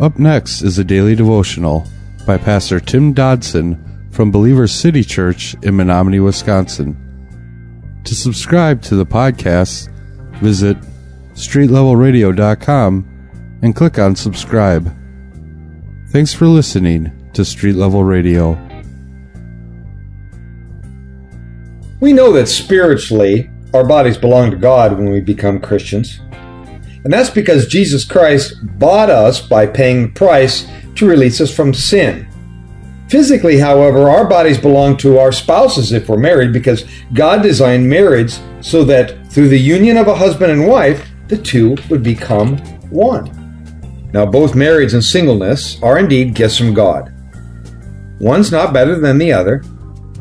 Up next is a daily devotional by Pastor Tim Dodson from Believer City Church in Menomonie, Wisconsin. To subscribe to the podcast, visit streetlevelradio.com and click on subscribe. Thanks for listening to Street Level Radio. We know that spiritually, our bodies belong to God when we become Christians. And that's because Jesus Christ bought us by paying the price to release us from sin. Physically, however, our bodies belong to our spouses if we're married because God designed marriage so that through the union of a husband and wife, the two would become one. Now, both marriage and singleness are indeed gifts from God. One's not better than the other,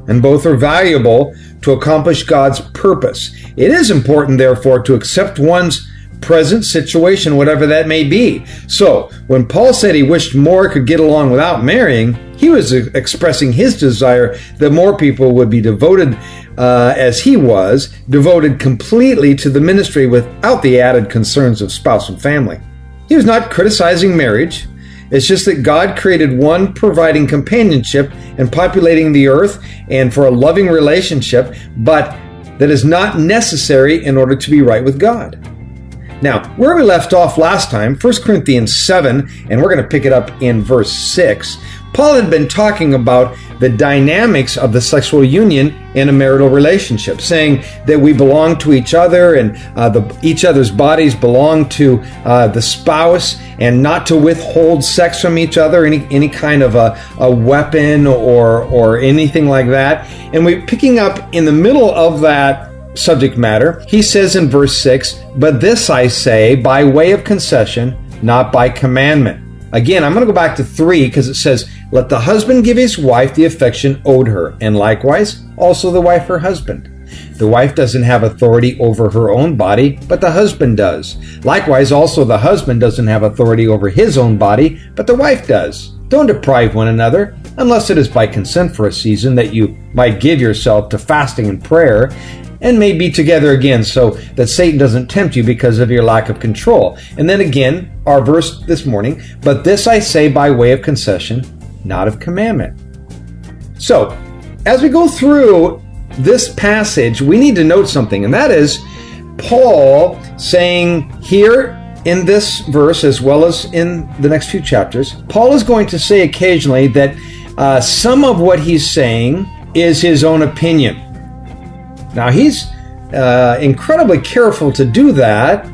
and both are valuable to accomplish God's purpose. It is important, therefore, to accept one's present situation, whatever that may be. So, when Paul said he wished more could get along without marrying, he was expressing his desire that more people would be devoted, uh, as he was, devoted completely to the ministry without the added concerns of spouse and family. He was not criticizing marriage. It's just that God created one providing companionship and populating the earth and for a loving relationship, but that is not necessary in order to be right with God. Now, where we left off last time, 1 Corinthians 7, and we're going to pick it up in verse 6, Paul had been talking about the dynamics of the sexual union in a marital relationship, saying that we belong to each other and uh, the, each other's bodies belong to uh, the spouse, and not to withhold sex from each other, any any kind of a, a weapon or or anything like that. And we're picking up in the middle of that subject matter. He says in verse 6, But this I say by way of concession, not by commandment. Again, I'm going to go back to 3 because it says, Let the husband give his wife the affection owed her, and likewise also the wife her husband. The wife doesn't have authority over her own body, but the husband does. Likewise, also the husband doesn't have authority over his own body, but the wife does. Don't deprive one another, unless it is by consent for a season that you might give yourself to fasting and prayer, and may be together again so that Satan doesn't tempt you because of your lack of control. And then again, our verse this morning, but this I say by way of concession, not of commandment. So, as we go through this passage, we need to note something, and that is Paul saying here in this verse, as well as in the next few chapters, Paul is going to say occasionally that uh, some of what he's saying is his own opinion. Now, he's uh, incredibly careful to do that,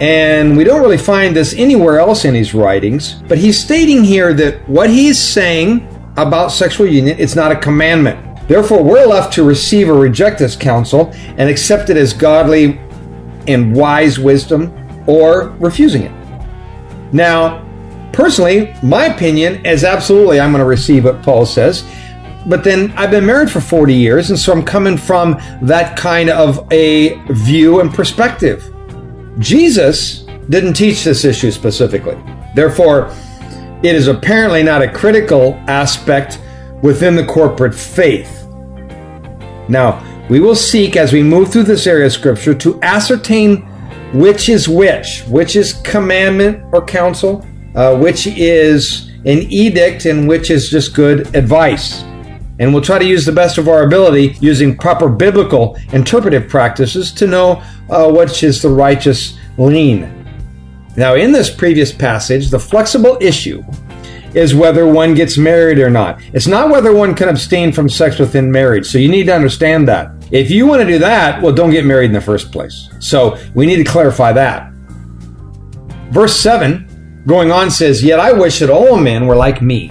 and we don't really find this anywhere else in his writings, but he's stating here that what he's saying about sexual union it's not a commandment. Therefore, we're left to receive or reject this counsel and accept it as godly and wise wisdom or refusing it. Now, personally, my opinion is absolutely I'm going to receive what Paul says but then I've been married for 40 years, and so I'm coming from that kind of a view and perspective. Jesus didn't teach this issue specifically. Therefore, it is apparently not a critical aspect within the corporate faith. Now, we will seek as we move through this area of Scripture to ascertain which is which, which is commandment or counsel, uh, which is an edict, and which is just good advice and we'll try to use the best of our ability using proper biblical interpretive practices to know uh, which is the righteous lean. Now, in this previous passage, the flexible issue is whether one gets married or not. It's not whether one can abstain from sex within marriage. So you need to understand that. If you want to do that, well, don't get married in the first place. So we need to clarify that. Verse 7 going on says, Yet I wish that all men were like me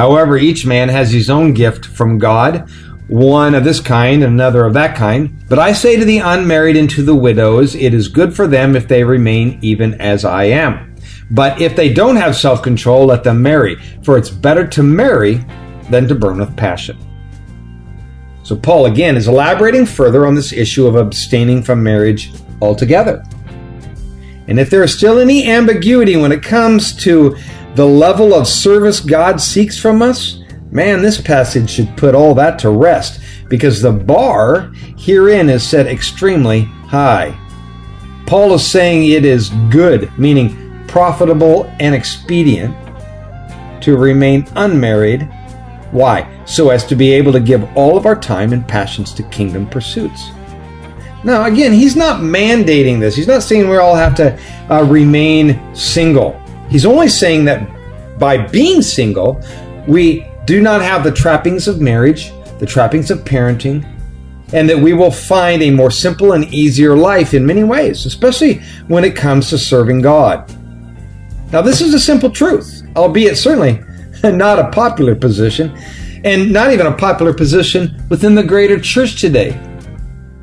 However, each man has his own gift from God, one of this kind and another of that kind. But I say to the unmarried and to the widows, it is good for them if they remain even as I am. But if they don't have self control, let them marry, for it's better to marry than to burn with passion. So, Paul again is elaborating further on this issue of abstaining from marriage altogether. And if there is still any ambiguity when it comes to the level of service God seeks from us, man, this passage should put all that to rest because the bar herein is set extremely high. Paul is saying it is good, meaning profitable and expedient, to remain unmarried. Why? So as to be able to give all of our time and passions to kingdom pursuits. Now, again, he's not mandating this. He's not saying we all have to uh, remain single. He's only saying that by being single, we do not have the trappings of marriage, the trappings of parenting, and that we will find a more simple and easier life in many ways, especially when it comes to serving God. Now, this is a simple truth, albeit certainly not a popular position, and not even a popular position within the greater church today.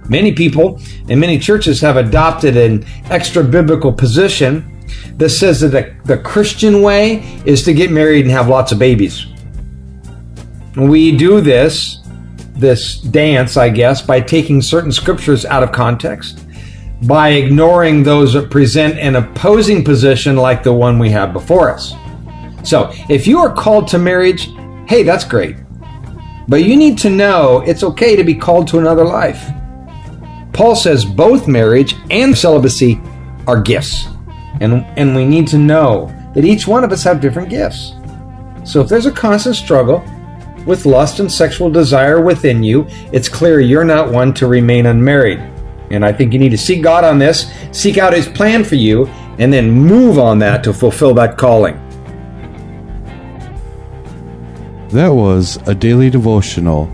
Many people and many churches have adopted an extra biblical position that says that the, the Christian way is to get married and have lots of babies. We do this, this dance, I guess, by taking certain scriptures out of context, by ignoring those that present an opposing position like the one we have before us. So, if you are called to marriage, hey, that's great. But you need to know it's okay to be called to another life. Paul says both marriage and celibacy are gifts. And, and we need to know that each one of us have different gifts. So if there's a constant struggle with lust and sexual desire within you, it's clear you're not one to remain unmarried. And I think you need to seek God on this, seek out His plan for you, and then move on that to fulfill that calling. That was a daily devotional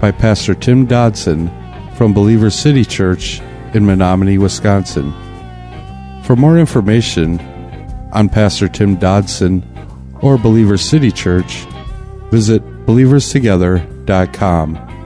by Pastor Tim Dodson from Believer City Church in Menomonie, Wisconsin. For more information on Pastor Tim Dodson or Believer City Church, visit believerstogether.com.